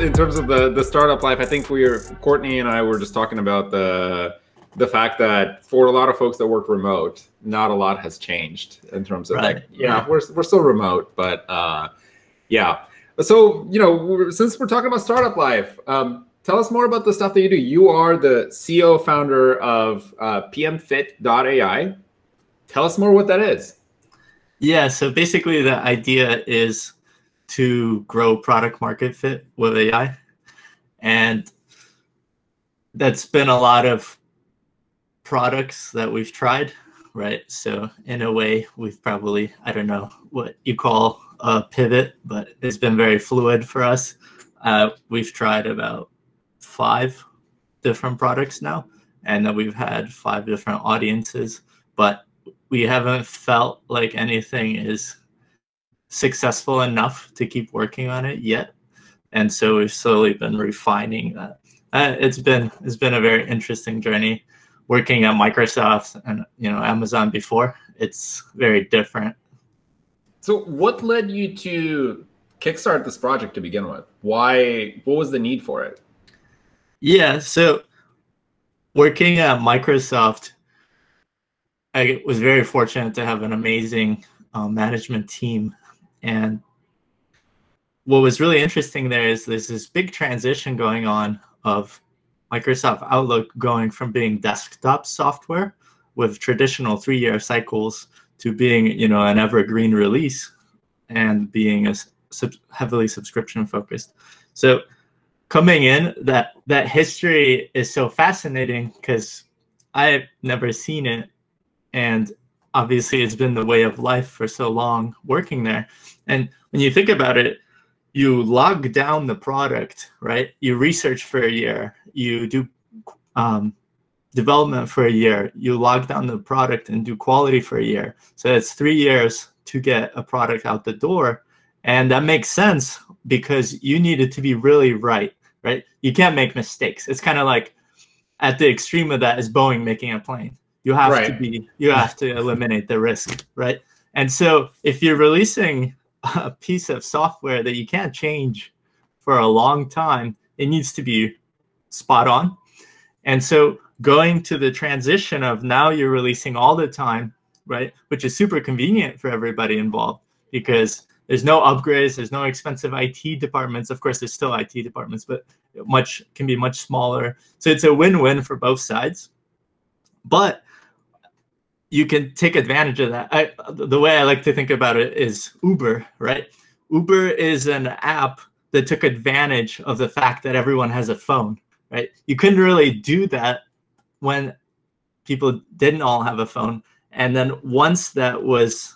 in terms of the the startup life, I think we are Courtney and I were just talking about the the fact that for a lot of folks that work remote, not a lot has changed in terms of right. like, yeah, we're we're still remote, but uh, yeah. So you know, since we're talking about startup life, um, tell us more about the stuff that you do. You are the CEO founder of uh, PMFit.ai. Tell us more what that is. Yeah, so basically the idea is to grow product market fit with AI. And that's been a lot of products that we've tried, right? So in a way, we've probably, I don't know what you call a pivot, but it's been very fluid for us. Uh, we've tried about five different products now, and that we've had five different audiences, but we haven't felt like anything is successful enough to keep working on it yet. And so we've slowly been refining that. Uh, it's been it's been a very interesting journey working at Microsoft and you know Amazon before. It's very different. So what led you to kickstart this project to begin with? Why what was the need for it? Yeah, so working at Microsoft I was very fortunate to have an amazing uh, management team and what was really interesting there is there's this big transition going on of Microsoft Outlook going from being desktop software with traditional three-year cycles to being, you know, an evergreen release and being a sub heavily subscription focused. So coming in, that that history is so fascinating because I've never seen it, and obviously it's been the way of life for so long working there. And when you think about it, you log down the product, right? You research for a year, you do um, development for a year, you log down the product and do quality for a year. So it's three years to get a product out the door. And that makes sense because you need it to be really right, right? You can't make mistakes. It's kind of like at the extreme of that is Boeing making a plane. You have right. to be, you have to eliminate the risk, right? And so if you're releasing a piece of software that you can't change for a long time, it needs to be spot on. And so going to the transition of now you're releasing all the time, right? Which is super convenient for everybody involved because there's no upgrades, there's no expensive IT departments. Of course, there's still IT departments, but much can be much smaller. So it's a win-win for both sides. But you can take advantage of that. I, the way I like to think about it is Uber, right? Uber is an app that took advantage of the fact that everyone has a phone, right? You couldn't really do that when people didn't all have a phone. And then once that was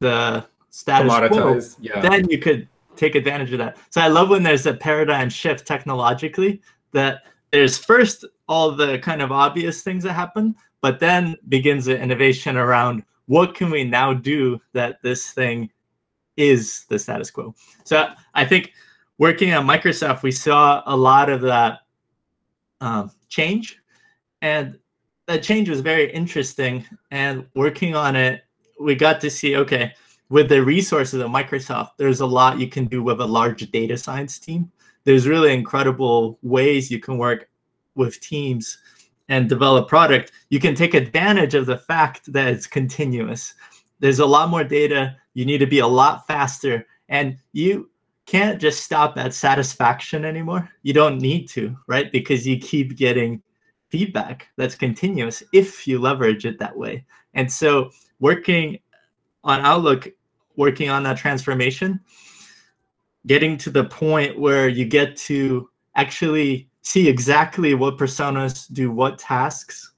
the status quo, yeah. then you could take advantage of that. So I love when there's a paradigm shift technologically that there's first all the kind of obvious things that happen, but then begins the innovation around what can we now do that this thing is the status quo. So I think working at Microsoft, we saw a lot of that um, change, and that change was very interesting. And working on it, we got to see okay, with the resources of Microsoft, there's a lot you can do with a large data science team. There's really incredible ways you can work with teams and develop product, you can take advantage of the fact that it's continuous. There's a lot more data. You need to be a lot faster. And you can't just stop at satisfaction anymore. You don't need to, right? Because you keep getting feedback that's continuous if you leverage it that way. And so working on Outlook, working on that transformation, getting to the point where you get to actually see exactly what personas do what tasks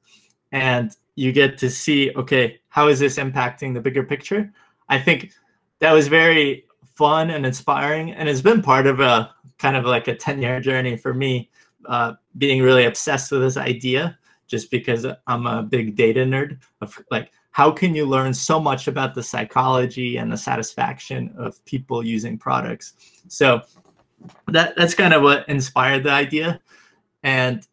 and you get to see okay how is this impacting the bigger picture? I think that was very fun and inspiring and it's been part of a kind of like a 10 year journey for me uh, being really obsessed with this idea just because i'm a big data nerd of like how can you learn so much about the psychology and the satisfaction of people using products? So that that's kind of what inspired the idea. And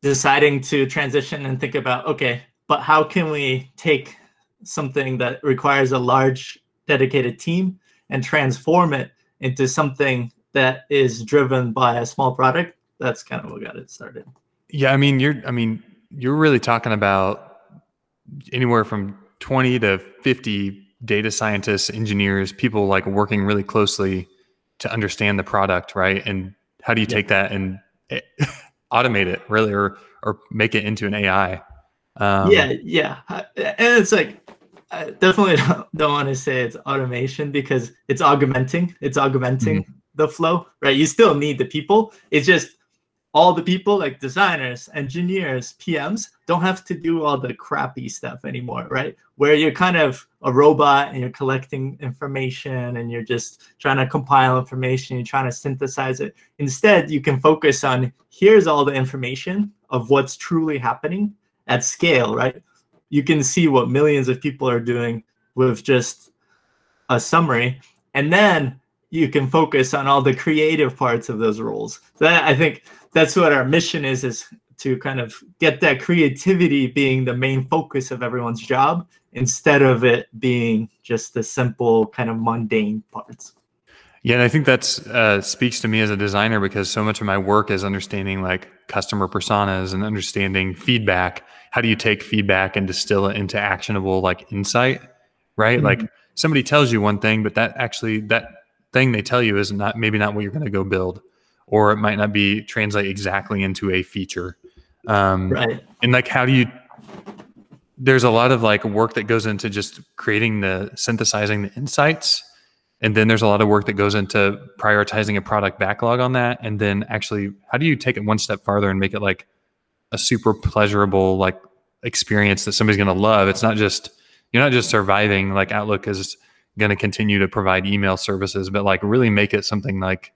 deciding to transition and think about okay but how can we take something that requires a large dedicated team and transform it into something that is driven by a small product, that's kind of what got it started. Yeah, I mean, you're I mean, you're really talking about anywhere from 20 to 50 data scientists, engineers, people like working really closely to understand the product, right? And how do you take that and eh, automate it really or or make it into an AI? Um, yeah, yeah. And it's like I definitely don't, don't want to say it's automation because it's augmenting. It's augmenting mm-hmm. the flow, right? You still need the people. It's just all the people like designers, engineers, PMs don't have to do all the crappy stuff anymore, right? Where you're kind of a robot and you're collecting information and you're just trying to compile information, you're trying to synthesize it. Instead, you can focus on here's all the information of what's truly happening at scale, right? You can see what millions of people are doing with just a summary. And then you can focus on all the creative parts of those roles. So that, I think that's what our mission is is to kind of get that creativity being the main focus of everyone's job instead of it being just the simple kind of mundane parts. Yeah and i think that uh, speaks to me as a designer because so much of my work is understanding like customer personas and understanding feedback. How do you take feedback and distill it into actionable like insight right? Mm-hmm. like somebody tells you one thing but that actually that thing they tell you is not maybe not what you're going to go build or it might not be translate exactly into a feature. Um, right. And like, how do you? There's a lot of like work that goes into just creating the synthesizing the insights, and then there's a lot of work that goes into prioritizing a product backlog on that, and then actually, how do you take it one step farther and make it like a super pleasurable like experience that somebody's going to love? It's not just you're not just surviving. Like Outlook is going to continue to provide email services, but like really make it something like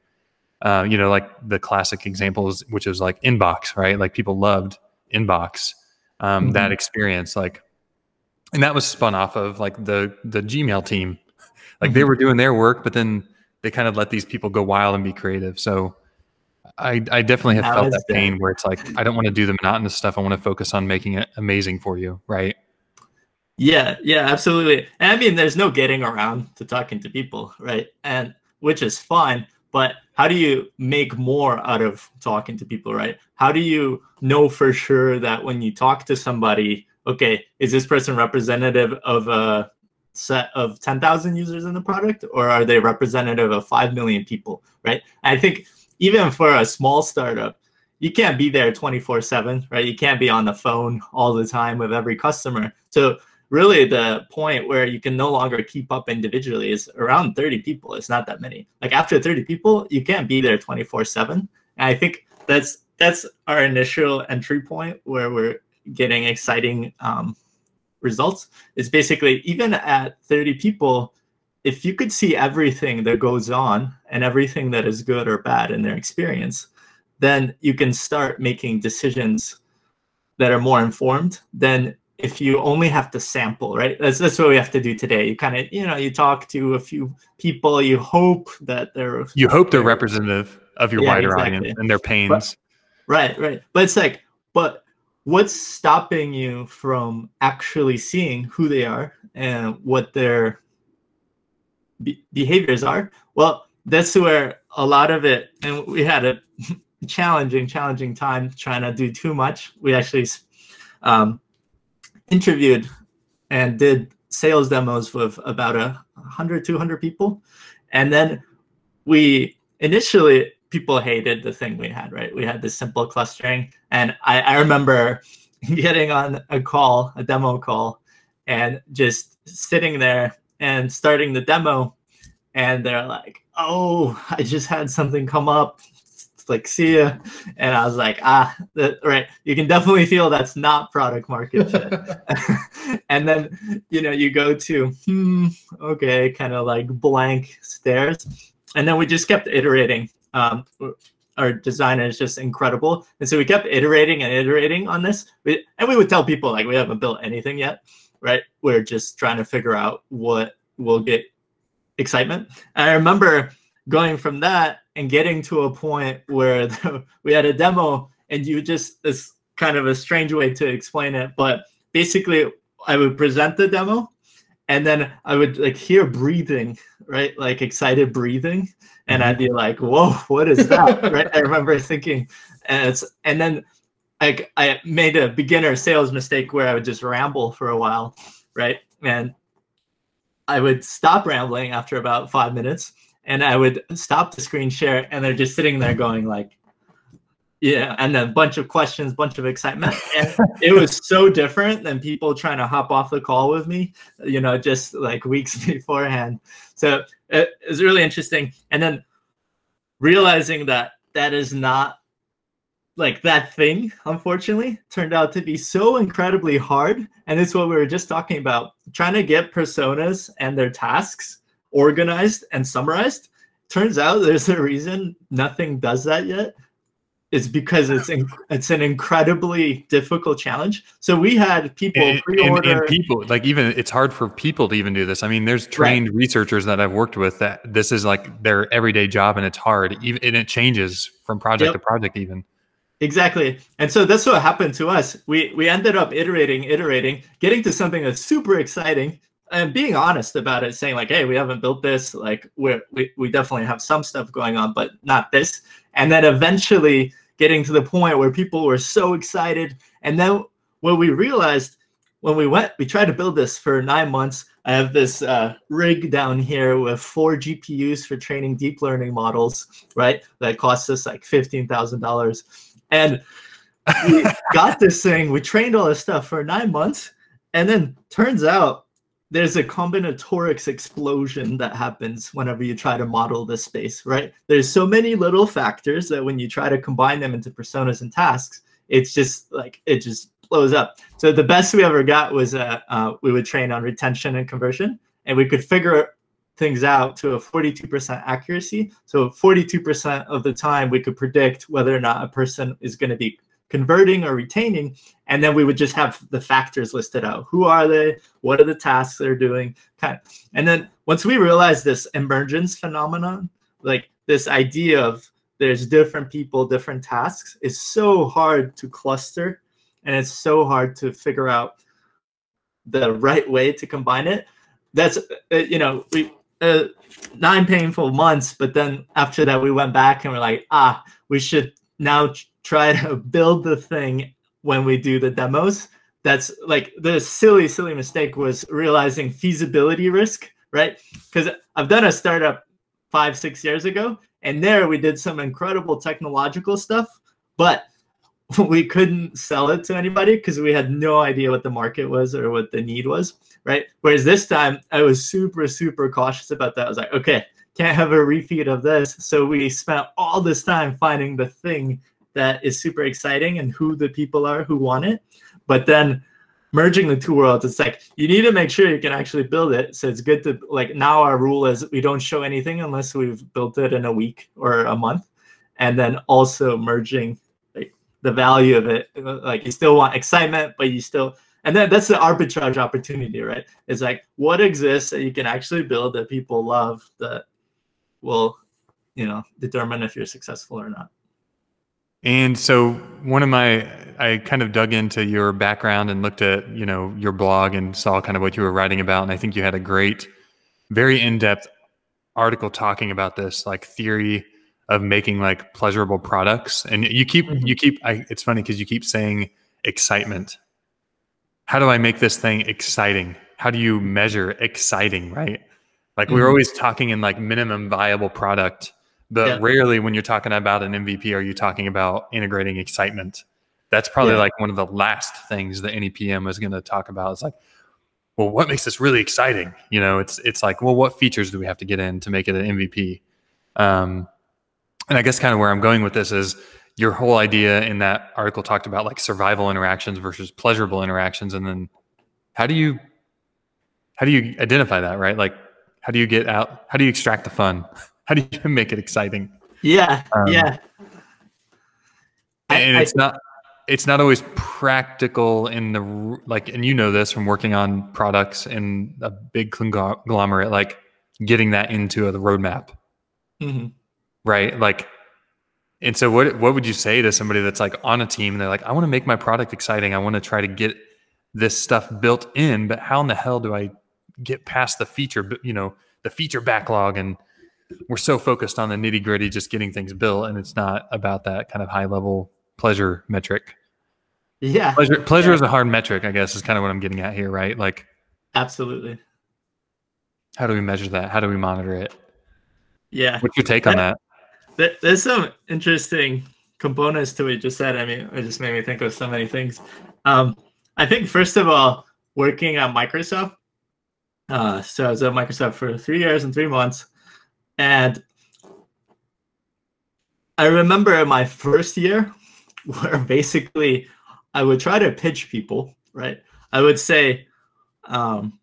uh, you know, like the classic examples, which is like inbox, right? Like people loved inbox, um, mm-hmm. that experience, like, and that was spun off of like the the Gmail team, like mm-hmm. they were doing their work, but then they kind of let these people go wild and be creative. So I, I definitely have How felt that pain where it's like I don't want to do the monotonous stuff. I want to focus on making it amazing for you, right? Yeah, yeah, absolutely. And I mean, there's no getting around to talking to people, right? And which is fine but how do you make more out of talking to people right? How do you know for sure that when you talk to somebody okay is this person representative of a set of 10,000 users in the product or are they representative of 5 million people right? I think even for a small startup you can't be there 24 7 right? You can't be on the phone all the time with every customer. So really the point where you can no longer keep up individually is around 30 people. It's not that many. Like after 30 people, you can't be there 24 7. And I think that's that's our initial entry point where we're getting exciting um, results. Is basically even at 30 people, if you could see everything that goes on and everything that is good or bad in their experience, then you can start making decisions that are more informed than if you only have to sample, right? That's that's what we have to do today. You kind of, you know, you talk to a few people, you hope that they're you hope they're representative of your yeah, wider exactly. audience and their pains. But, right, right. But it's like, but what's stopping you from actually seeing who they are and what their be- behaviors are? Well, that's where a lot of it, and we had a challenging, challenging time trying to do too much. We actually um, interviewed and did sales demos with about a 100 200 people. And then we initially people hated the thing we had right? We had this simple clustering. And i, I remember getting on a call a demo call and just sitting there and starting the demo. And they're like oh i just had something come up like, see ya. And I was like, ah, that, right. You can definitely feel that's not product market fit. and then, you know, you go to, hmm, okay, kind of like blank stares. And then we just kept iterating. Um, our designer is just incredible. And so we kept iterating and iterating on this. We, and we would tell people, like, we haven't built anything yet, right? We're just trying to figure out what will get excitement. And I remember going from that and getting to a point where the, we had a demo and you just it's kind of a strange way to explain it but basically i would present the demo and then I would like hear breathing, right? Like excited breathing. And I'd be like, whoa, what is that? right. I remember thinking, and it's and then I I made a beginner sales mistake where I would just ramble for a while, right? And I would stop rambling after about five minutes and I would stop the screen share and they're just sitting there going like, yeah, and then a bunch of questions, bunch of excitement. And it was so different than people trying to hop off the call with me, you know, just like weeks beforehand. So it was really interesting. And then realizing that that is not like that thing, unfortunately, turned out to be so incredibly hard. And it's what we were just talking about trying to get personas and their tasks organized and summarized. Turns out there's a reason nothing does that yet. It's because it's in, it's an incredibly difficult challenge. So we had people and, pre-order and, and, people like even it's hard for people to even do this. I mean, there's trained right. researchers that I've worked with that this is like their everyday job, and it's hard. Even and it changes from project yep. to project, even. Exactly. And so that's what happened to us. We we ended up iterating, iterating, getting to something that's super exciting and being honest about it, saying like, hey, we haven't built this, like we we we definitely have some stuff going on, but not this. And then eventually getting to the point where people were so excited. And then what we realized when we went, we tried to build this for nine months. I have this uh, rig down here with four GPUs for training deep learning models, right? That costs us like $15,000 and we got this thing, we trained all this stuff for nine months, and then turns out there's a combinatorics explosion that happens whenever you try to model this space, right? There's so many little factors that when you try to combine them into personas and tasks, it's just like it just blows up. So the best we ever got was uh, uh, we would train on retention and conversion, and we could figure things out to a 42% accuracy. So 42% of the time we could predict whether or not a person is going to be converting or retaining. And then we would just have the factors listed out. Who are they? What are the tasks they're doing? Kind of. And then once we realized this emergence phenomenon, like this idea of there's different people, different tasks, is so hard to cluster and it's so hard to figure out the right way to combine it that's uh, you know we uh, nine painful months, but then after that we went back and we're like, ah, we should now try to build the thing when we do the demos. That's like the silly, silly mistake was realizing feasibility risk, right? Because I've done a startup five, six years ago, and there we did some incredible technological stuff, but we couldn't sell it to anybody because we had no idea what the market was or what the need was, right? Whereas this time I was super, super cautious about that. I was like, okay, can't have a repeat of this. So we spent all this time finding the thing that is super exciting and who the people are who want it. But then merging the two worlds, it's like you need to make sure you can actually build it. So it's good to like now our rule is we don't show anything unless we've built it in a week or a month. And then also merging like the value of it. Like you still want excitement, but you still and then that's the arbitrage opportunity, right? It's like what exists that you can actually build that people love that will, you know, determine if you're successful or not. And so one of my I kind of dug into your background and looked at, you know, your blog and saw kind of what you were writing about. And I think you had a great, very in-depth article talking about this, like theory of making like pleasurable products and you keep mm-hmm. you keep I, it's funny because you keep saying excitement how do i make this thing exciting how do you measure exciting right like mm-hmm. we're always talking in like minimum viable product but yeah. rarely when you're talking about an mvp are you talking about integrating excitement that's probably yeah. like one of the last things that any pm is going to talk about it's like well what makes this really exciting you know it's it's like well what features do we have to get in to make it an mvp um, and I guess kind of where I'm going with this is your whole idea in that article talked about like survival interactions versus pleasurable interactions. And then how do you, how do you identify that, right? Like, how do you get out? How do you extract the fun? How do you make it exciting? Yeah. Um, yeah. And I, it's I, not, it's not always practical in the like, and you know this from working on products in a big conglomerate, like getting that into the roadmap. Mm-hmm right? Like, and so what what would you say to somebody that's like on a team and they're like, I want to make my product exciting. I want to try to get this stuff built in, but how in the hell do I get past the feature, you know, the feature backlog and we're so focused on the nitty gritty, just getting things built, and it's not about that kind of high level pleasure metric. Yeah, pleasure pleasure yeah. is a hard metric, I guess, is kind of what I'm getting at here, right? Like, absolutely. How do we measure that? How do we monitor it? Yeah. What's your take on that? There's some interesting components to what you just said. I mean, it just made me think of so many things. Um, I think first of all, working at Microsoft. Uh, so I was at Microsoft for three years and three months, and I remember my first year where basically I would try to pitch people, right? I would say, um,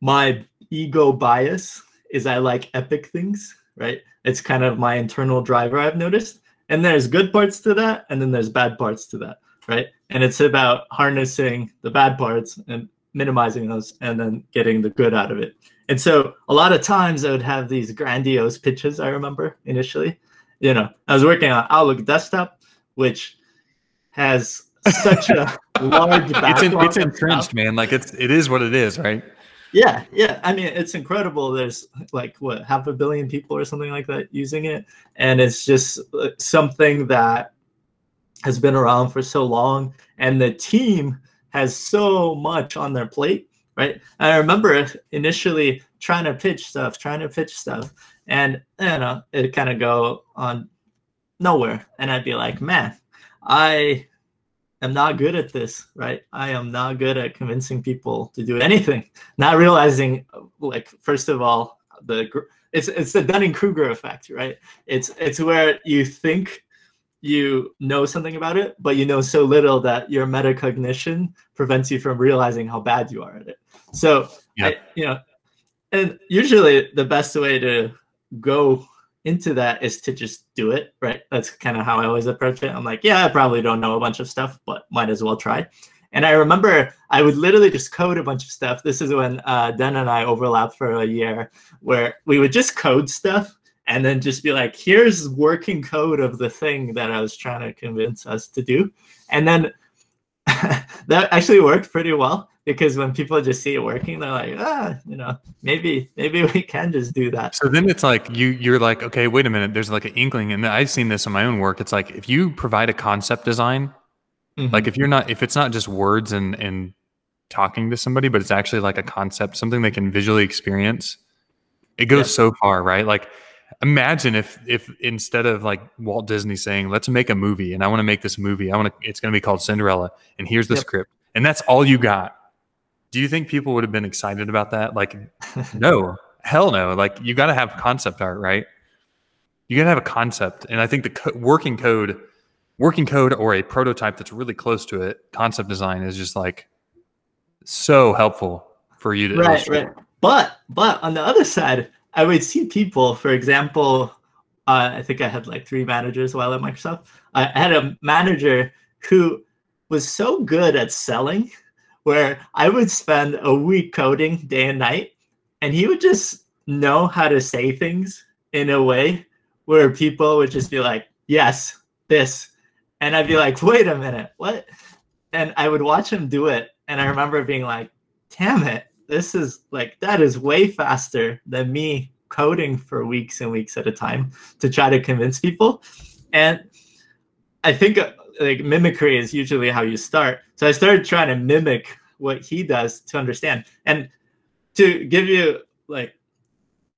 my ego bias is I like epic things, right? It's kind of my internal driver I've noticed. And there's good parts to that, and then there's bad parts to that, right? And it's about harnessing the bad parts and minimizing those and then getting the good out of it. And so a lot of times I would have these grandiose pitches, I remember initially. You know, I was working on Outlook Desktop, which has such a large it's, in, it's entrenched, man. Like it's it is what it is, right? Yeah, yeah. I mean, it's incredible. There's like what half a billion people or something like that using it, and it's just uh, something that has been around for so long, and the team has so much on their plate, right? I remember initially trying to pitch stuff, trying to pitch stuff, and you know, it kind of go on nowhere, and I'd be like, man, I am not good at this, right? I am not good at convincing people to do anything. Not realizing, like, first of all, the it's it's the Dunning Kruger effect, right? It's it's where you think you know something about it, but you know so little that your metacognition prevents you from realizing how bad you are at it. So, yeah. I, you know, and usually the best way to go into that is to just do it, right? That's kind of how I always approach it. I'm like, yeah, I probably don't know a bunch of stuff, but might as well try. And I remember I would literally just code a bunch of stuff. This is when uh, Den and I overlapped for a year, where we would just code stuff and then just be like, here's working code of the thing that I was trying to convince us to do. And then that actually worked pretty well because when people just see it working, they're like, ah, you know, maybe maybe we can just do that. So then it's like you you're like, okay, wait a minute. There's like an inkling, and I've seen this in my own work. It's like if you provide a concept design, mm-hmm. like if you're not if it's not just words and and talking to somebody, but it's actually like a concept, something they can visually experience. It goes yeah. so far, right? Like imagine if if instead of like Walt Disney saying, "Let's make a movie," and I want to make this movie, I want to. It's going to be called Cinderella, and here's the yep. script, and that's all you got do you think people would have been excited about that? Like, no, hell no. Like, you got to have concept art, right? You got to have a concept, and I think the co- working code, working code, or a prototype that's really close to it, concept design is just like so helpful for you to right, illustrate. right. But but on the other side, I would see people, for example, uh, I think I had like three managers while at Microsoft. I had a manager who was so good at selling where I would spend a week coding day and night, and he would just know how to say things in a way where people would just be like, yes, this. And I'd be like, wait a minute, what? And I would watch him do it. And I remember being like, damn it, this is like, that is way faster than me coding for weeks and weeks at a time to try to convince people. And I think like mimicry is usually how you start. So I started trying to mimic what he does to understand. And to give you like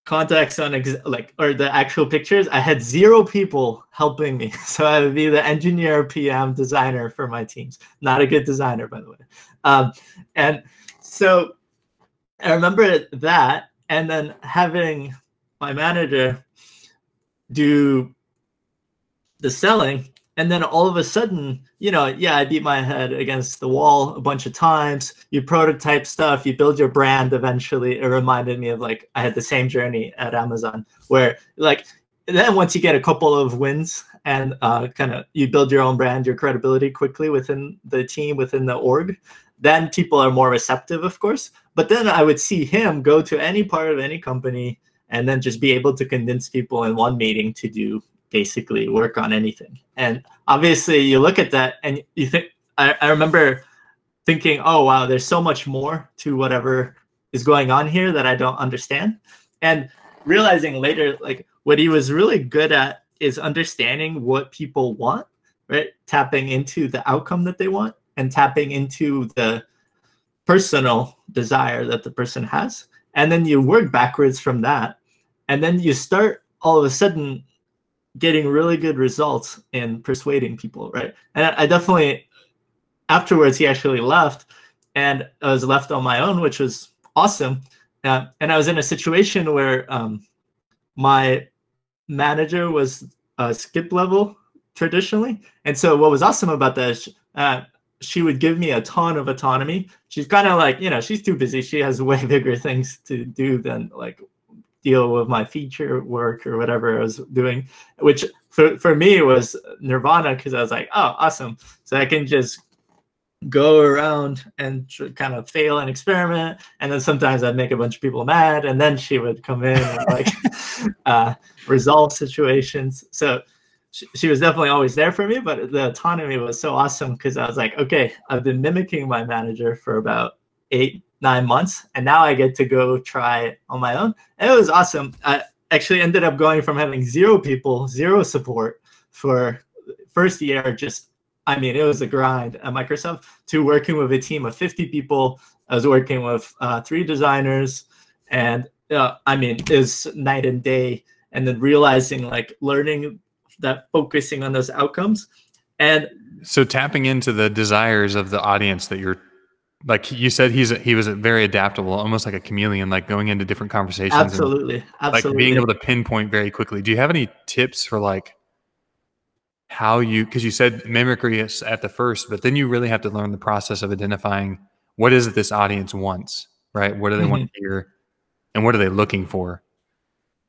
context on ex- like or the actual pictures, I had zero people helping me. So I would be the engineer, PM, designer for my teams. Not a good designer, by the way. Um, and so I remember that, and then having my manager do the selling and then all of a sudden you know yeah i beat my head against the wall a bunch of times. You prototype stuff you build your brand eventually. It reminded me of like i had the same journey at amazon where like then once you get a couple of wins and uh, kind of you build your own brand your credibility quickly within the team within the org then people are more receptive of course. But then i would see him go to any part of any company and then just be able to convince people in one meeting to do basically work on anything. And obviously, you look at that and you think, I, I remember thinking, oh, wow, there's so much more to whatever is going on here that I don't understand? And realizing later, like what he was really good at is understanding what people want, right? Tapping into the outcome that they want and tapping into the personal desire that the person has. And then you work backwards from that. And then you start all of a sudden getting really good results in persuading people, right? And I definitely, afterwards, he actually left and I was left on my own, which was awesome. Uh, and I was in a situation where um, my manager was a skip level traditionally. And so what was awesome about that is uh, she would give me a ton of autonomy. She's kind of like, you know, she's too busy. She has way bigger things to do than like deal with my feature work or whatever I was doing, which for, for me was nirvana because I was like, oh, awesome. So I can just go around and kind of fail and experiment. And then sometimes I'd make a bunch of people mad. And then she would come in and like uh, resolve situations. So she, she was definitely always there for me, but the autonomy was so awesome because I was like, okay, I've been mimicking my manager for about eight, nine months, and now I get to go try on my own. And it was awesome. I actually ended up going from having zero people, zero support for first year, just I mean, it was a grind at Microsoft to working with a team of 50 people. I was working with uh, three designers, and uh, I mean, it was night and day. And then realizing, like, learning that focusing on those outcomes and so tapping into the desires of the audience that you're like you said he's he was very adaptable almost like a chameleon like going into different conversations absolutely and, absolutely like being able to pinpoint very quickly do you have any tips for like how you because you said mimicry is at the first but then you really have to learn the process of identifying what is it this audience wants right what do they mm-hmm. want to hear and what are they looking for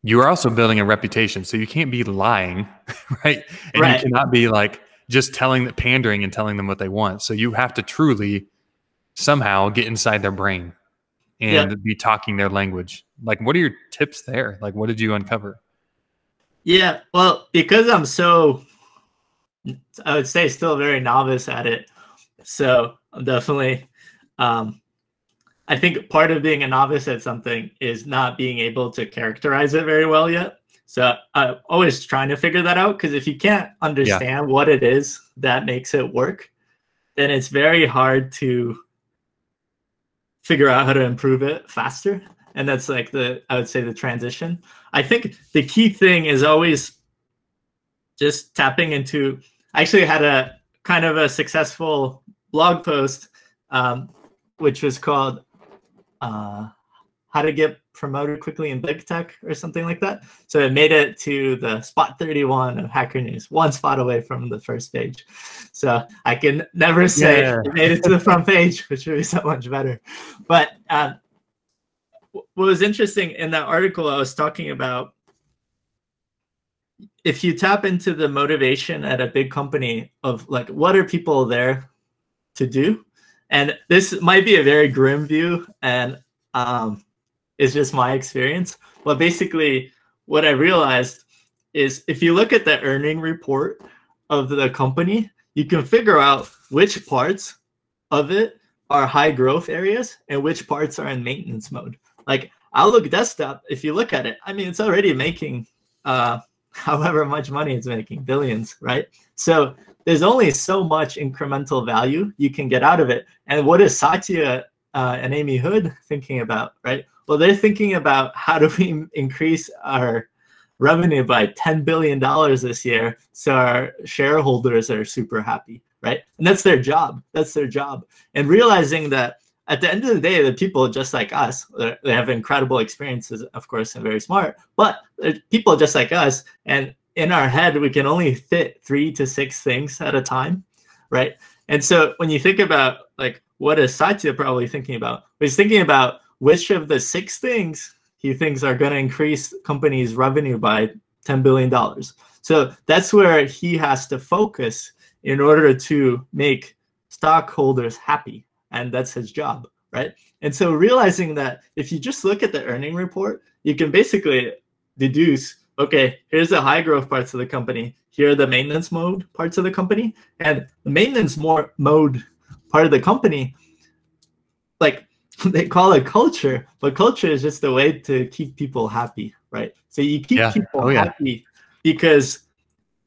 you are also building a reputation. So you can't be lying, right? And right. you cannot be like just telling the pandering and telling them what they want. So you have to truly somehow get inside their brain and yeah. be talking their language. Like, what are your tips there? Like, what did you uncover? Yeah, well, because I'm so, I would say, still very novice at it. So I'm definitely um, I think part of being a novice at something is not being able to characterize it very well yet. So I'm always trying to figure that out because if you can't understand yeah. what it is that makes it work, then it's very hard to figure out how to improve it faster. And that's like the, I would say, the transition. I think the key thing is always just tapping into, I actually had a kind of a successful blog post, um, which was called uh, how to get promoted quickly in big tech or something like that. So it made it to the spot 31 of Hacker News, one spot away from the first page. So I can never say yeah. it made it to the front page, which would be so much better. But um, what was interesting in that article, I was talking about if you tap into the motivation at a big company of like, what are people there to do? And this might be a very grim view, and um, it's just my experience. But basically, what I realized is if you look at the earning report of the company, you can figure out which parts of it are high growth areas and which parts are in maintenance mode. Like Outlook Desktop, if you look at it, I mean, it's already making uh, however much money it's making, billions, right? So there's only so much incremental value you can get out of it. And what is Satya uh, and Amy Hood thinking about, right? Well, they're thinking about how do we increase our revenue by $10 billion this year so our shareholders are super happy, right? And that's their job. That's their job. And realizing that at the end of the day, the people just like us, uh, they have incredible experiences, of course, and very smart, but people just like us. And in our head, we can only fit three to six things at a time, right? And so when you think about like what is Satya probably thinking about, he's thinking about which of the six things he thinks are going to increase companies' revenue by $10 billion. So that's where he has to focus in order to make stockholders happy. And that's his job, right? And so realizing that if you just look at the earning report, you can basically deduce okay, here's the high growth parts of the company. Here are the maintenance mode parts of the company. And the maintenance more mode part of the company, like they call it culture, but culture is just a way to keep people happy, right? So you keep yeah. people oh, yeah. happy because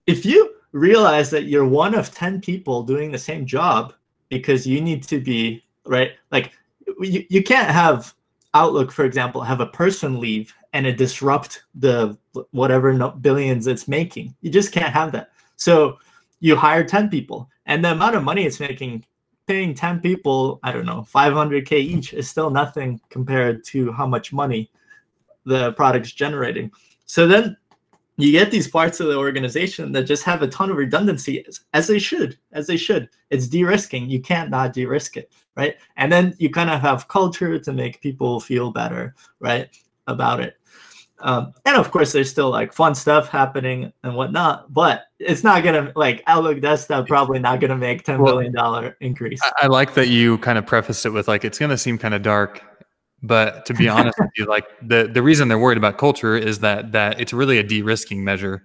if you realize that you're one of 10 people doing the same job because you need to be right like you, you can't have outlook for example have a person leave and it disrupt the whatever billions it's making you just can't have that so you hire 10 people and the amount of money it's making paying 10 people i don't know 500k each is still nothing compared to how much money the product's generating. So then you get these parts of the organization that just have a ton of redundancy as, they should as they should. It's de-risking. You can't not de-risk it right? And then you kind of have culture to make people feel better right about it um, and of course there's still like fun stuff happening and whatnot but it's not gonna like outlook desktop probably not gonna make 10 billion dollar increase I, I like that you kind of preface it with like it's gonna seem kind of dark but to be honest with you, like the the reason they're worried about culture is that that it's really a de-risking measure.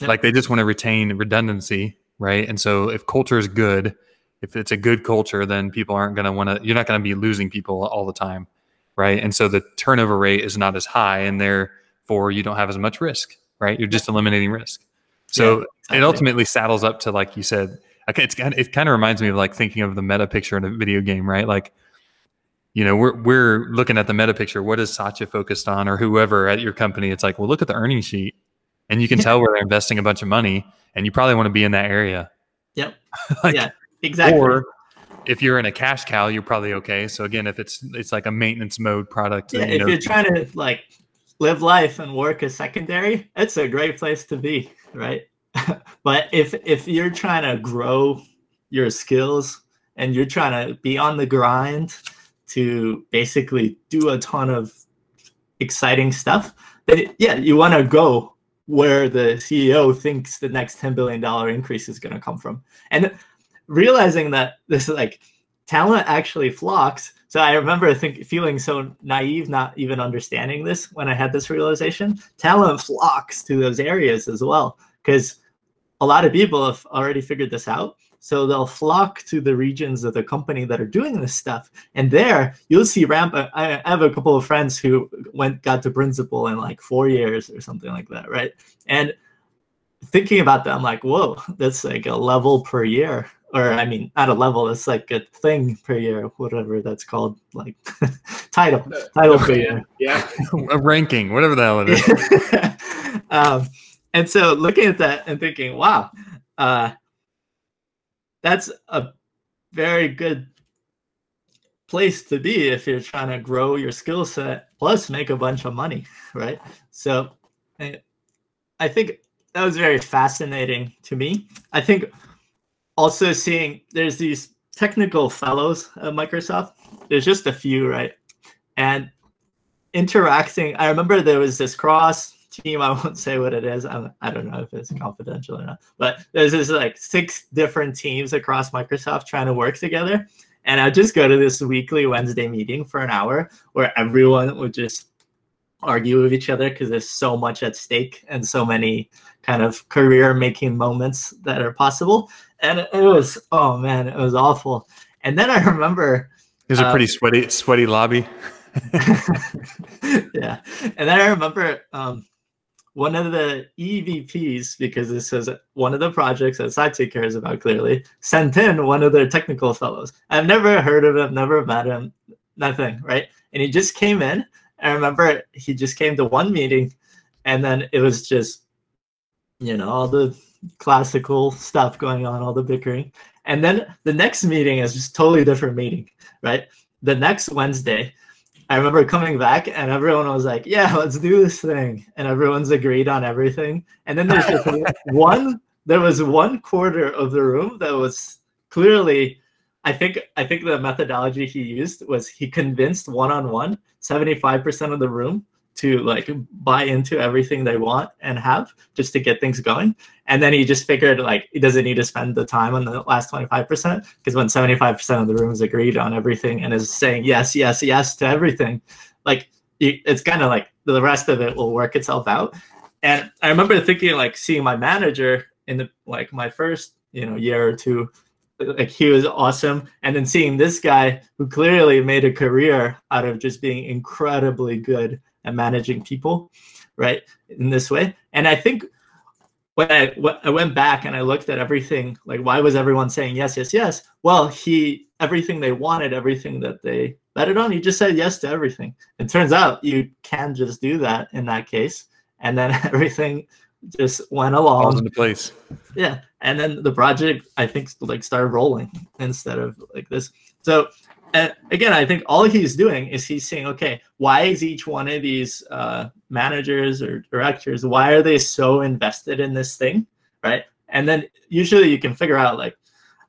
Yep. Like they just want to retain redundancy, right? And so if culture is good, if it's a good culture, then people aren't going to want to. You're not going to be losing people all the time, right? And so the turnover rate is not as high, and therefore you don't have as much risk, right? You're just eliminating risk. So yeah, exactly. it ultimately saddles up to like you said. Okay, it's it kind of reminds me of like thinking of the meta picture in a video game, right? Like you know, we're we're looking at the meta picture. What is Satya focused on, or whoever at your company? It's like, well, look at the earnings sheet, and you can tell where they're investing a bunch of money, and you probably want to be in that area. Yep. like, yeah. Exactly. Or if you're in a cash cow, you're probably okay. So again, if it's it's like a maintenance mode product, yeah. Then, you if know, you're trying to like live life and work is secondary, it's a great place to be, right? but if if you're trying to grow your skills and you're trying to be on the grind to basically do a ton of exciting stuff, then yeah, you want to go where the CEO thinks the next $10 billion increase is going to come from. And realizing that this is like talent actually flocks. So I remember think feeling so naive, not even understanding this when I had this realization. Talent flocks to those areas as well, because a lot of people have already figured this out. So they'll flock to the regions of the company that are doing this stuff. And there you'll see ramp. I have a couple of friends who went, got to principal in like four years or something like that. Right. And thinking about that, I'm like, whoa, that's like a level per year. Or I mean, at a level, it's like a thing per year, whatever that's called, like title, title per year. Yeah. a ranking, whatever the hell it is. um, and so looking at that and thinking, wow, uh, that's a very good place to be if you're trying to grow your skill set plus make a bunch of money, right? So I think that was very fascinating to me. I think also seeing there's these technical fellows at Microsoft. There's just a few, right? And interacting, I remember there was this cross team. I won't say what it is. I'm, I don't know if it's confidential or not. But there's this like six different teams across Microsoft trying to work together. And I'd just go to this weekly Wednesday meeting for an hour where everyone would just argue with each other because there's so much at stake and so many kind of career making moments that are possible. And it was, oh man, it was awful. And then I remember it was a pretty um, sweaty, sweaty lobby. yeah. And then I remember um, one of the EVPs, because this is one of the projects that Satya cares about clearly, sent in one of their technical fellows. I've never heard of him, never met him, nothing, right? And he just came in. I remember he just came to one meeting, and then it was just, you know, all the classical stuff going on, all the bickering. And then the next meeting is just totally different meeting, right? The next Wednesday, I remember coming back and everyone was like, "Yeah, let's do this thing," and everyone's agreed on everything. And then there's just one. There was one quarter of the room that was clearly. I think I think the methodology he used was he convinced one on one 75% of the room to like buy into everything they want and have just to get things going. And then he just figured like he doesn't need to spend the time on the last 25% because when 75% of the room is agreed on everything and is saying yes, yes, yes to everything, like it's kind of like the rest of it will work itself out. And I remember thinking like seeing my manager in the like my first, you know, year or two like he was awesome. And then seeing this guy who clearly made a career out of just being incredibly good at managing people, right? In this way. And I think when I, when I went back and I looked at everything, like why was everyone saying yes, yes, yes? Well, he everything they wanted, everything that they betted on, he just said yes to everything. It turns out you can just do that in that case, and then everything just went along. Falls into place. Yeah, and then the project I think like started rolling instead of like this. So and again, I think all he's doing is he's saying, okay, why is each one of these uh, managers or directors, why are they so invested in this thing, right? And then usually you can figure out, like,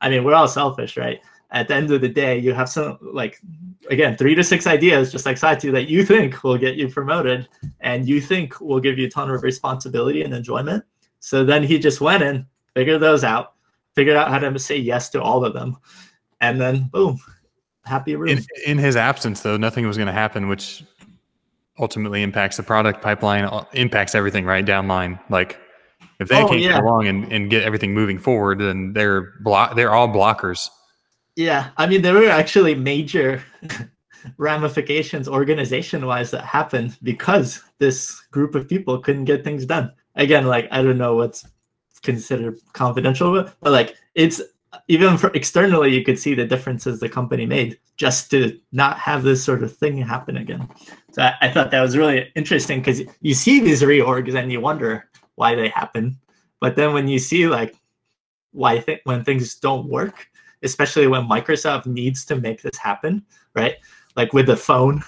I mean, we're all selfish, right? At the end of the day, you have some, like, again, three to six ideas, just like Satya, that you think will get you promoted and you think will give you a ton of responsibility and enjoyment. So then he just went in, figured those out, figured out how to say yes to all of them. And then boom, happy room. In, in his absence, though, nothing was going to happen, which ultimately impacts the product pipeline, uh, impacts everything right down line. Like if they oh, can't yeah. get along and, and get everything moving forward, then they're block they're all blockers. Yeah, I mean there were actually major ramifications organization wise that happened because this group of people couldn't get things done. Again, like I don't know what's considered confidential, but like it's even for externally, you could see the differences the company made just to not have this sort of thing happen again. So I, I thought that was really interesting because you see these reorgs and you wonder why they happen, but then when you see like why th- when things don't work, especially when Microsoft needs to make this happen, right? Like with the phone,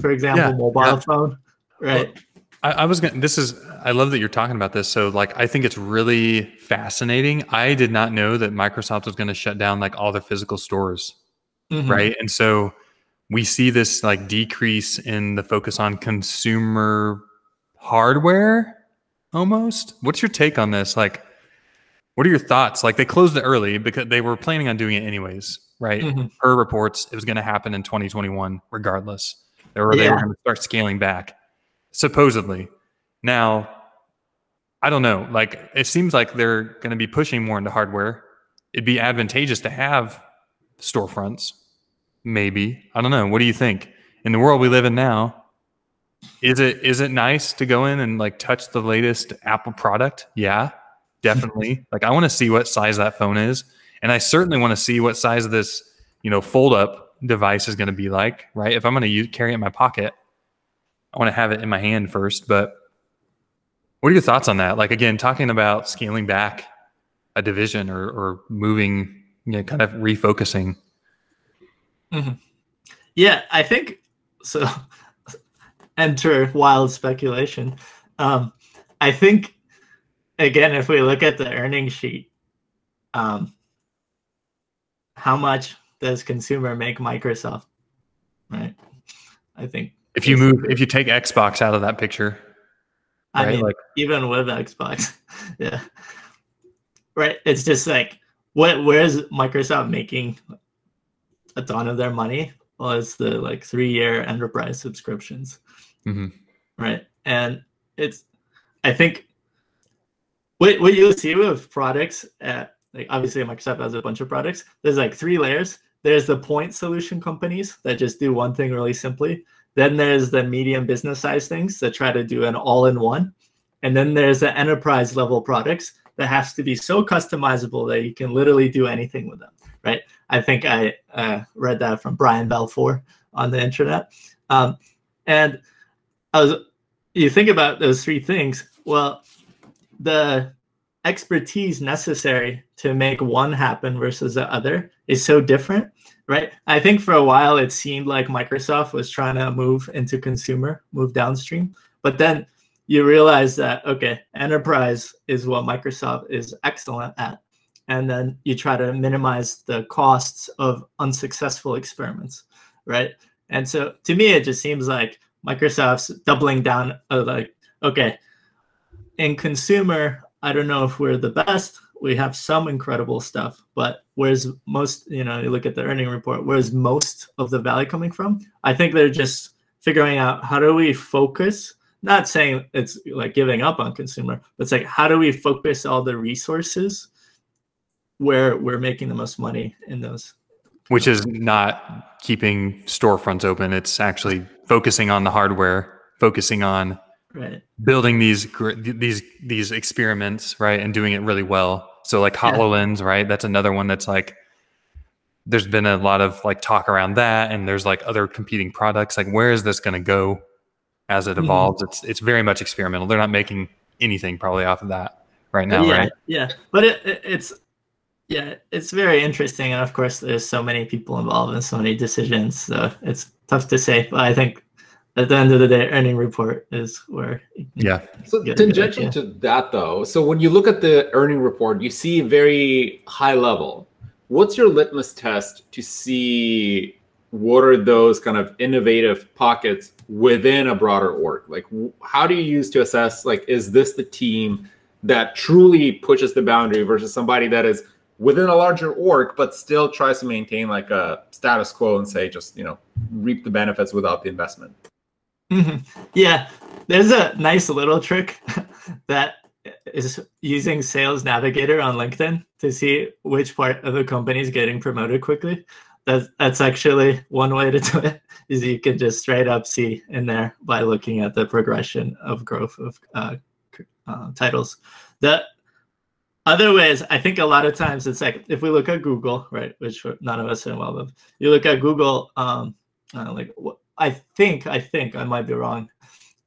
for example, yeah, mobile yeah. phone, right? I, I was going to, this is, I love that you're talking about this. So, like, I think it's really fascinating. I did not know that Microsoft was going to shut down like all their physical stores. Mm-hmm. Right. And so we see this like decrease in the focus on consumer hardware almost. What's your take on this? Like, what are your thoughts? Like, they closed it early because they were planning on doing it anyways, right? mm hmm Per reports, it was going to happen in 2021 regardless. They were, yeah. they were going to start scaling back supposedly. Now, I don't know. Like, it seems like they're going to be pushing more into hardware. It'd be advantageous to have storefronts, maybe. I don't know. What do you think? In the world we live in now, is it is it nice to go in and like touch the latest Apple product? Yeah, definitely. like, I want to see what size that phone is, and I certainly want to see what size this you know fold up device is going to be like. Right? If I'm going to carry it in my pocket, I want to have it in my hand first. But what are your thoughts on that? Like again, talking about scaling back a division or, or moving, you know, kind of refocusing. Mm-hmm. Yeah, I think so. enter wild speculation. Um, I think again, if we look at the earnings sheet, um, how much does consumer make Microsoft? Right. I think if you move, if you take Xbox out of that picture, I right? mean, like even with Xbox, yeah, right. It's just like what? Where's Microsoft making a ton of their money? Well, it's the like three-year enterprise subscriptions, mm-hmm. right? And it's, I think, what what you'll see with products at like obviously Microsoft has a bunch of products. There's like three layers. There's the point solution companies that just do one thing really simply. Then there's the medium business size things that try to do an all in one. And then there's the enterprise level products that has to be so customizable that you can literally do anything with them, right? I think I uh, read that from Brian Balfour on the internet. Um, and I was, you think about those three things. Well, the expertise necessary to make one happen versus the other is so different right? I think for a while it seemed like Microsoft was trying to move into consumer, move downstream, but then you realize that okay, enterprise is what Microsoft is excellent at, and then you try to minimize the costs of unsuccessful experiments, right? And so to me, it just seems like Microsoft's doubling down, uh, like okay, in consumer, I don't know if we're the best, we have some incredible stuff, but where's most, you know, you look at the earning report, where's most of the value coming from? I think they're just figuring out how do we focus, not saying it's like giving up on consumer, but it's like how do we focus all the resources where we're making the most money in those. Which is not keeping storefronts open. It's actually focusing on the hardware, focusing on right. building these these these experiments, right, and doing it really well. So like Hololens, yeah. right? That's another one that's like there's been a lot of like talk around that and there's like other competing products. Like where is this going to go as it mm-hmm. evolves? Mm-hmm. It's it's very much experimental. They're not making anything probably off of that right now, yeah, right? Yeah. But it, it, it's yeah, it's very interesting and of course there's so many people involved in so many decisions. So it's tough to say, but I think at the end of the day, earning report is where. Yeah. So tangential to that though, so when you look at the earning report, you see very high level. What's your litmus test to see what are those kind of innovative pockets within a broader org? Like, how do you use to assess like is this the team that truly pushes the boundary versus somebody that is within a larger org but still tries to maintain like a status quo and say just you know reap the benefits without the investment. Yeah, there's a nice little trick that is using Sales Navigator on LinkedIn to see which part of the company is getting promoted quickly. That's that's actually one way to do it. Is you can just straight up see in there by looking at the progression of growth of uh, uh, titles. The other ways, I think a lot of times it's like if we look at Google, right, which none of us are involved with. You look at Google, um, uh, like what I think, I think I might be wrong,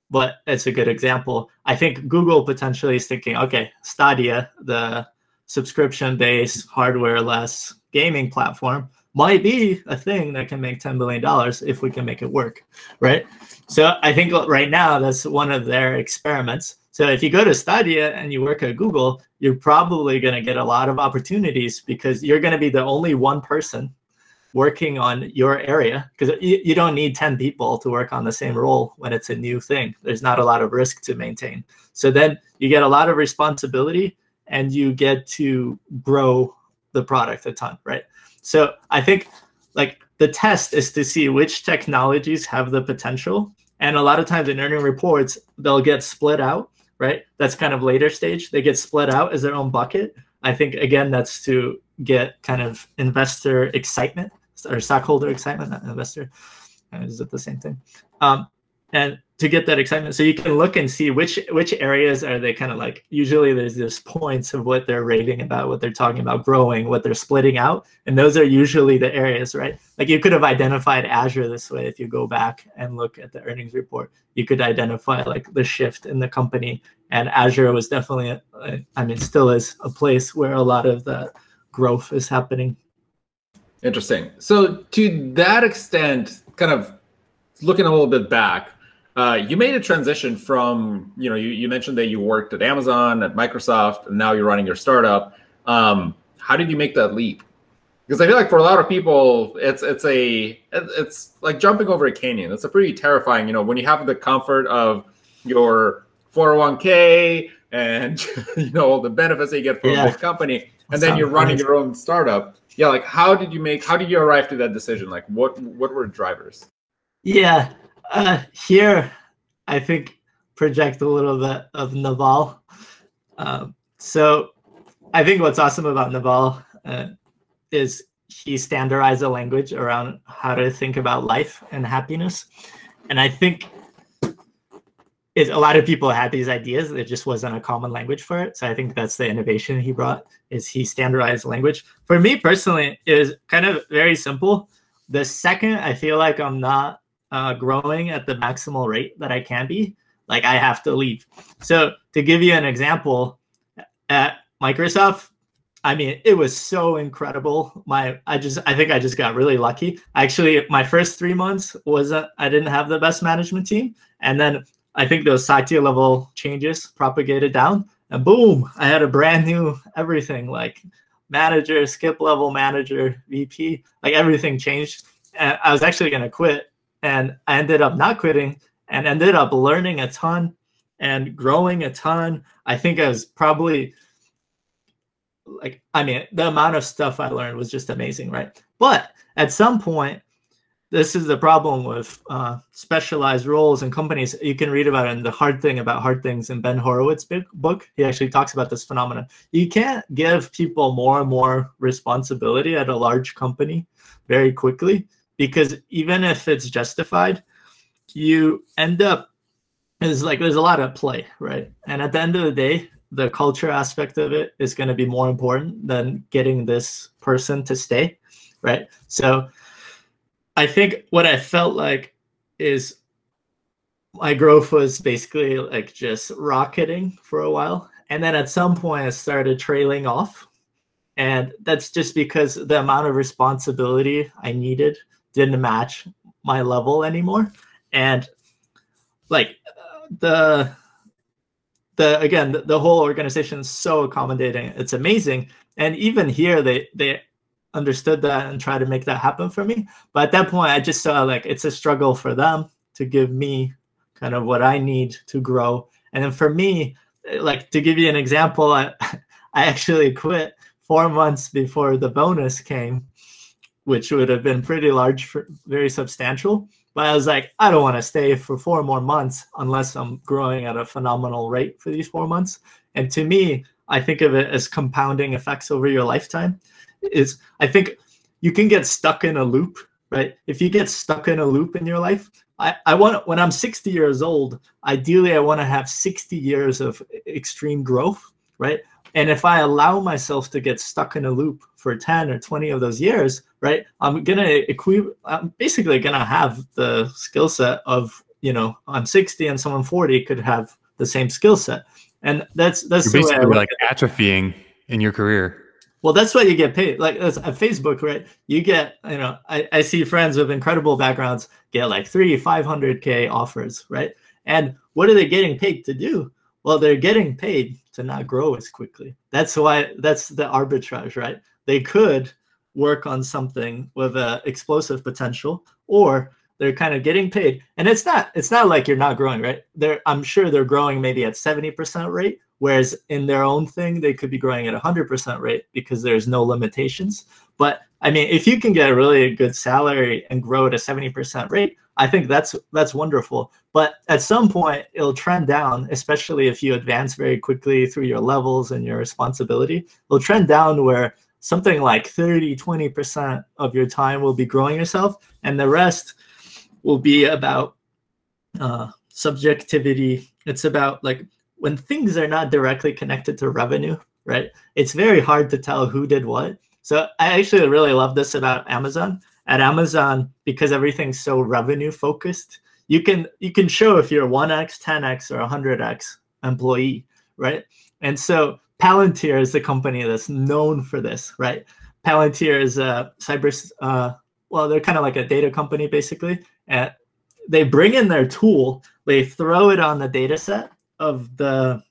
but it's a good example. I think Google potentially is thinking, okay, Stadia, the subscription-based, hardware-less gaming platform, might be a thing that can make $10 billion if we can make it work, right? So I think right now that's one of their experiments. So if you go to Stadia and you work at Google, you're probably going to get a lot of opportunities because you're going to be the only one person working on your area because you, you don't need 10 people to work on the same role when it's a new thing. There's not a lot of risk to maintain. So then you get a lot of responsibility and you get to grow the product a ton right? So i think like the test is to see which technologies have the potential. And a lot of times in earning reports they'll get split out right? That's kind of later stage. They get split out as their own bucket. I think again that's to get kind of investor excitement or stockholder excitement, not investor. Uh, is it the same thing? Um, and to get that excitement, so you can look and see which which areas are they kind of like. Usually, there's this points of what they're raving about, what they're talking about growing, what they're splitting out, and those are usually the areas, right? Like you could have identified Azure this way if you go back and look at the earnings report. You could identify like the shift in the company, and Azure was definitely, a, I mean, still is a place where a lot of the growth is happening. Interesting. So to that extent, kind of looking a little bit back, uh, you made a transition from, you know, you, you mentioned that you worked at Amazon, at Microsoft, and now you're running your startup. Um, how did you make that leap? Because I feel like for a lot of people, it's it's a it's like jumping over a canyon. It's a pretty terrifying, you know, when you have the comfort of your 401k and you know all the benefits that you get from yeah. a company, and then you're running your own startup yeah like how did you make how did you arrive to that decision? Like what what were drivers? Yeah uh here i think project a little bit of Naval. Um, so i think what's awesome about Naval uh, is he standardized a language around how to think about life and happiness. And i think is a lot of people had these ideas. There just wasn't a common language for it. So I think that's the innovation he brought is he standardized language. For me personally, is kind of very simple. The second I feel like I'm not uh, growing at the maximal rate that I can be, like I have to leave. So to give you an example, at Microsoft, I mean, it was so incredible. My, I just, I think I just got really lucky. Actually, my first three months was uh, I didn't have the best management team, and then I think those Satya level changes propagated down, and boom, I had a brand new everything like manager, skip level manager, VP, like everything changed. And I was actually going to quit, and I ended up not quitting and ended up learning a ton and growing a ton. I think I was probably like, I mean, the amount of stuff I learned was just amazing, right? But at some point, this is the problem with uh, specialized roles and companies. You can read about it in the hard thing about hard things in Ben Horowitz' book. He actually talks about this phenomenon. You can't give people more and more responsibility at a large company very quickly because even if it's justified, you end up is like there's a lot of play, right? And at the end of the day, the culture aspect of it is going to be more important than getting this person to stay, right? So I think what I felt like is my growth was basically like just rocketing for a while. And then at some point, I started trailing off. And that's just because the amount of responsibility I needed didn't match my level anymore. And like the, the again, the, the whole organization is so accommodating. It's amazing. And even here, they, they understood that and tried to make that happen for me. But at that point, I just saw like it's a struggle for them to give me kind of what I need to grow. And then for me, eh, like to give you an example, I, I actually quit four months before the bonus came, which would have been pretty large, for, very substantial. But I was like, I don't want to stay for four more months unless I'm growing at a phenomenal rate for these four months. And to me, I think of it as compounding effects over your lifetime is I think you can get stuck in a loop, right? If you get stuck in a loop in your life, I, I want when I'm 60 years old, ideally I want to have 60 years of extreme growth, right? And if I allow myself to get stuck in a loop for 10 or 20 of those years, right, I'm gonna equi- I'm basically gonna have the skill set of, you know, I'm 60 and someone 40 could have the same skill set. And that's that's You're basically like atrophying in your career. Well, that's what you get paid. Like at Facebook, right? You get, you know, I, I see friends with incredible backgrounds get like three, 500K offers, right? And what are they getting paid to do? Well, they're getting paid to not grow as quickly. That's why, that's the arbitrage, right? They could work on something with a explosive potential or they're kind of getting paid and it's not it's not like you're not growing right they're i'm sure they're growing maybe at 70% rate whereas in their own thing they could be growing at 100% rate because there's no limitations. But i mean if you can get a really good salary and grow at a 70% rate i think that's that's wonderful. But at some point it'll trend down especially if you advance very quickly through your levels and your responsibility. It'll trend down where something like 30 20% of your time will be growing yourself and the rest will be about uh, subjectivity. It's about like when things are not directly connected to revenue, right? It's very hard to tell who did what. So I actually really love this about Amazon. At Amazon, because everything's so revenue focused, you can you can show if you're a 1x, 10x, or 100x employee, right? And so Palantir is the company that's known for this, right? Palantir is a cyber, uh, well, they're kind of like a data company basically. And they bring in their tool, they throw it on the data set, of the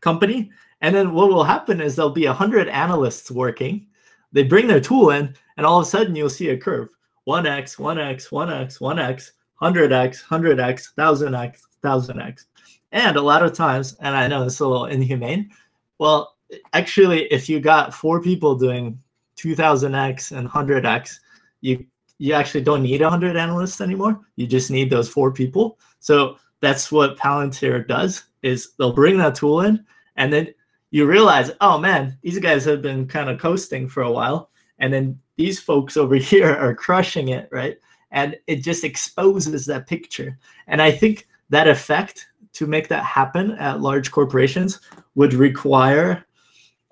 company. And then what will happen is there'll be a hundred analysts working. They bring their tool in, and all of a sudden you'll see a curve: one x, one x, one x, one x, hundred x, hundred x, thousand x, thousand x. And a lot of times, and I know it's a little inhumane. Well, actually, if you got four people doing 2000x and 100x, you you actually don't need 100 analysts anymore. You just need those four people. So that's what Palantir does is they'll bring that tool in and then you realize, oh man, these guys have been kind of coasting for a while. And then these folks over here are crushing it, right? And it just exposes that picture. And I think that effect to make that happen at large corporations would require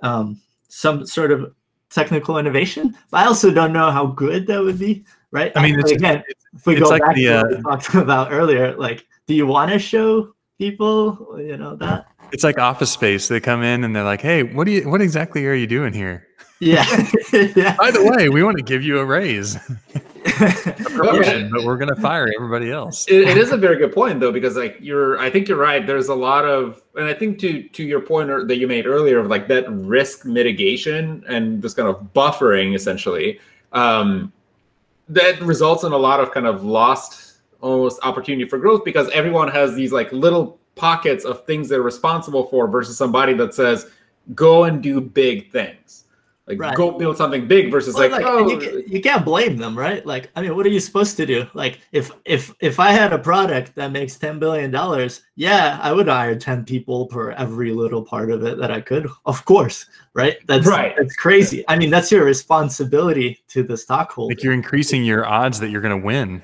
um, some sort of technical innovation. But I also don't know how good that would be, right? I mean, it's, again, if we go like back the, to what we uh, talked about earlier, like do you want to show people you know that? It's like office space. They come in and they're like hey what do you what exactly are you doing here? Yeah, yeah. by the way we want to give you a raise. A promotion, but we're going to fire everybody else. It, it is a very good point though because like you're i think you're right. There's a lot of and i think to to your point that you made earlier of like that risk mitigation and this kind of buffering essentially um that results in a lot of kind of lost almost opportunity for growth because everyone has these like little pockets of things they're responsible for versus somebody that says go and do big things like right. go build something big versus well, like, like oh you, you, can't blame them right? Like i mean what are you supposed to do? Like if if if i had a product that makes 10 billion dollars yeah i would hire 10 people for every little part of it that i could. Of course right? That's right. that's crazy. I mean that's your responsibility to the stockholder. Like you're increasing your odds that you're going to win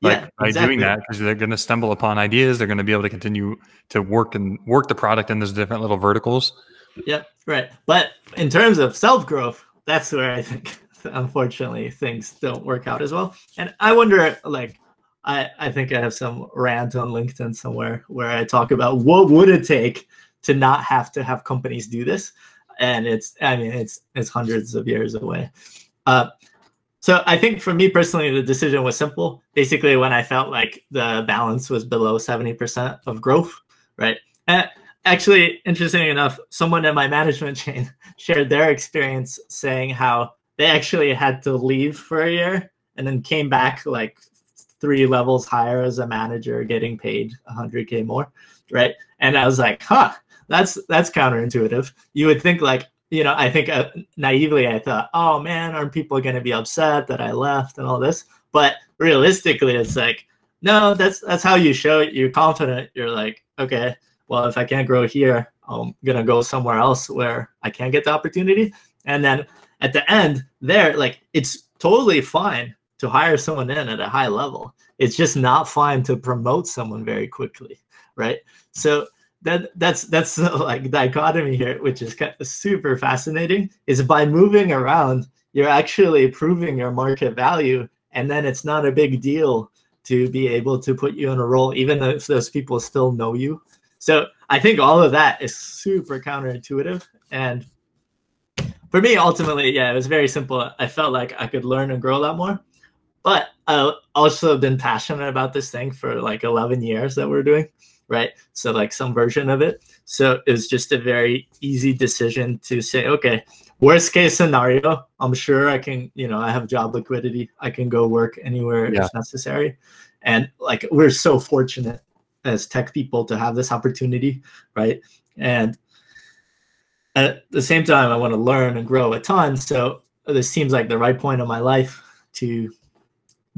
like yeah, by exactly. doing that because they're going to stumble upon ideas they're going to be able to continue to work and work the product in those different little verticals Yep, right. But in terms of self growth, that's where I think unfortunately things don't work out as well. And I wonder, like, I I think I have some rant on LinkedIn somewhere where I talk about what would it take to not have to have companies do this, and it's I mean it's it's hundreds of years away. Uh, so I think for me personally, the decision was simple. Basically, when I felt like the balance was below seventy percent of growth, right? And actually, interesting enough, someone in my management chain shared their experience saying how they actually had to leave for a year and then came back like three levels higher as a manager, getting paid 100k more, right? And I was like, huh, that's that's counterintuitive. You would think like, you know, I think uh, naively I thought, oh man, aren't people going to be upset that I left and all this? But realistically, it's like, no, that's that's how you show it. You're confident. You're like, okay, well, if I can't grow here, I'm gonna go somewhere else where I can't get the opportunity. And then at the end, there, like it's totally fine to hire someone in at a high level. It's just not fine to promote someone very quickly, right? So that that's that's like dichotomy here, which is kind of super fascinating. Is by moving around, you're actually proving your market value, and then it's not a big deal to be able to put you in a role, even if those people still know you so I think all of that is super counterintuitive. And for me, ultimately, yeah, it was very simple. I felt like I could learn and grow a lot more. But I also been passionate about this thing for like 11 years that we're doing, right? So like some version of it. So it was just a very easy decision to say, okay, worst case scenario, I'm sure I can, you know, I have job liquidity. I can go work anywhere yeah. if necessary. And like we're so fortunate as tech people to have this opportunity, right? And at the same time, I want to learn and grow a ton. So this seems like the right point of my life to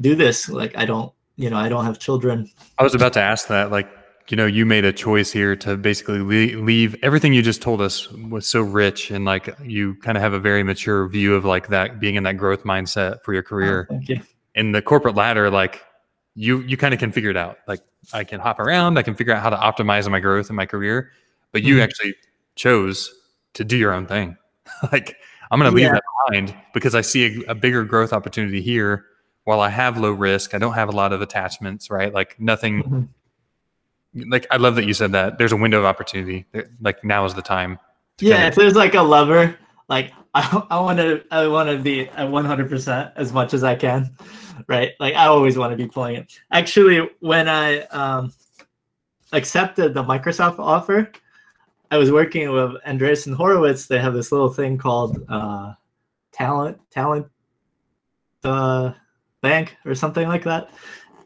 do this. Like I don't, you know, I don't have children. I was about to ask that. Like, you know, you made a choice here to basically leave everything you just told us was so rich, and like you kind of have a very mature view of like that being in that growth mindset for your oh, career. Oh, thank you. In the corporate ladder, like you you kind of can figure it out. Like I can hop around, I can figure out how to optimize my growth in my career, but you mm-hmm. actually chose to do your own thing. like I'm going to leave yeah. that behind because I see a, a, bigger growth opportunity here. While I have low risk, I don't have a lot of attachments, right? Like nothing. Mm-hmm. Like I love that you said that. There's a window of opportunity. Like now is the time. Yeah, kind of- if there's like a lever, like I want to, I want to be at 100 percent as much as I can right? Like I always want to be pulling it. Actually, when I um, accepted the Microsoft offer, I was working with Andreessen Horowitz. They have this little thing called uh, Talent Talent uh, Bank or something like that.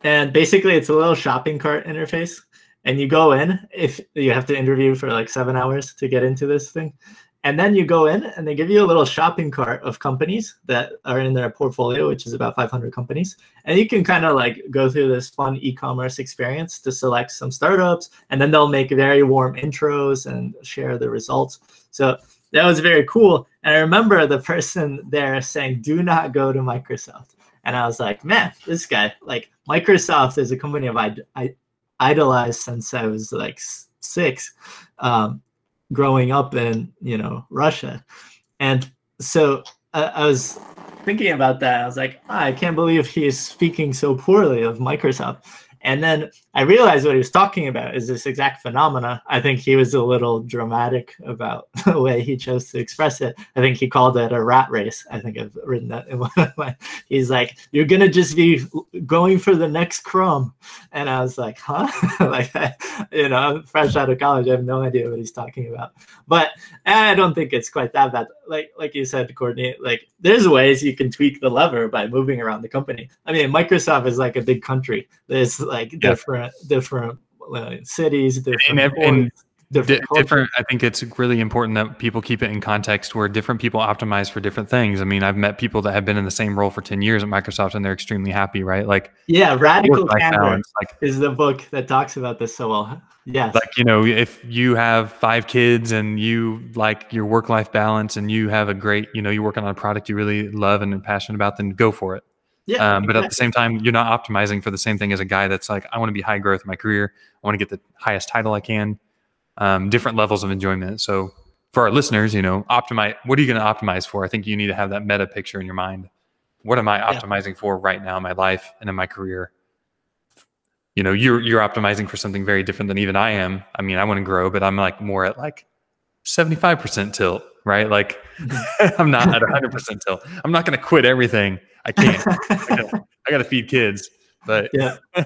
And basically, it's a little shopping cart interface. And you go in if you have to interview for like seven hours to get into this thing. And then you go in and they give you a little shopping cart of companies that are in their portfolio, which is about 500 companies. And you can kind of like go through this fun e commerce experience to select some startups. And then they'll make very warm intros and share the results. So that was very cool. And I remember the person there saying, do not go to Microsoft. And I was like, man, this guy, like Microsoft is a company I've idolized since I was like six. Um, growing up in you know Russia, and so I, I was thinking about that. I was like, oh, I can't believe he is speaking so poorly of Microsoft. And then I realized what he was talking about is this exact phenomena. I think he was a little dramatic about the way he chose to express it. I think he called it a rat race. I think I've written that in one of my. He's like, "You're gonna just be going for the next crumb," and I was like, "Huh?" like, you know, I'm fresh out of college. I have no idea what he's talking about. But I don't think it's quite that bad. Like, like you said, Courtney. Like, there's ways you can tweak the lever by moving around the company. I mean, Microsoft is like a big country. There's like yeah. different different uh, cities, different. And, and, different, different i think it's really important that people keep it in context where different people optimize for different things. I mean i've met people that have been in the same role for 10 years at Microsoft and they're extremely happy right? Like yeah radical candor like is the book that talks about this so well. Yes. Like you know if you have five kids and you like your work life balance and you have a great you know you're working on a product you really love and are passionate about then go for it yeah, um, but exactly. at the same time, you're not optimizing for the same thing as a guy that's like, I want to be high growth in my career. I want to get the highest title I can um, different levels of enjoyment. So for our listeners, you know, optimize. What are you going to optimize for? I think you need to have that meta picture in your mind. What am I optimizing yeah. for right now in my life and in my career? You know, you're you're optimizing for something very different than even I am. I mean, I want to grow, but I'm like more at like 75% tilt, right? Like I'm not at 100% tilt. I'm not going to quit everything. I can't. I got to feed kids. But yeah.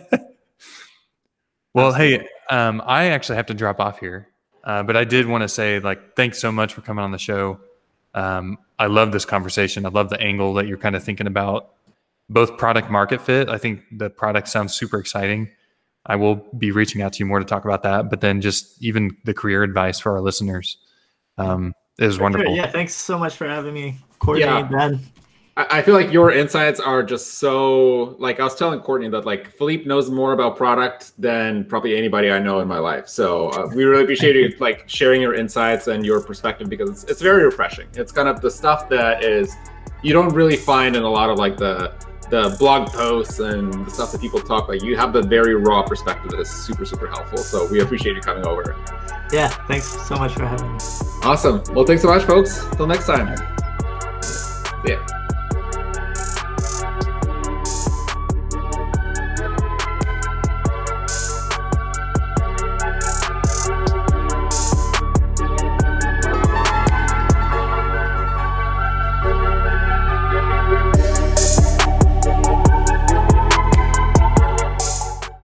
well, hey, um, I actually have to drop off here, uh, but I did want to say like thanks so much for coming on the show. Um, I love this conversation. I love the angle that you're kind of thinking about both product market fit. I think the product sounds super exciting. I will be reaching out to you more to talk about that, but then just even the career advice for our listeners um, is wonderful. Yeah, thanks so much for having me, Courtney yeah. Ben. I feel like your insights are just so like I was telling Courtney that like Philipp knows more about product than probably anybody I know in my life. So uh, we really appreciate you like sharing your insights and your perspective because it's, it's very refreshing. It's kind of the stuff that is you don't really find in a lot of like the the blog posts and the stuff that people talk like you have the very raw perspective that is super super helpful. So we appreciate you coming over. Yeah, thanks so much for having me. Awesome. Well, thanks so much, folks. Till next time. See ya.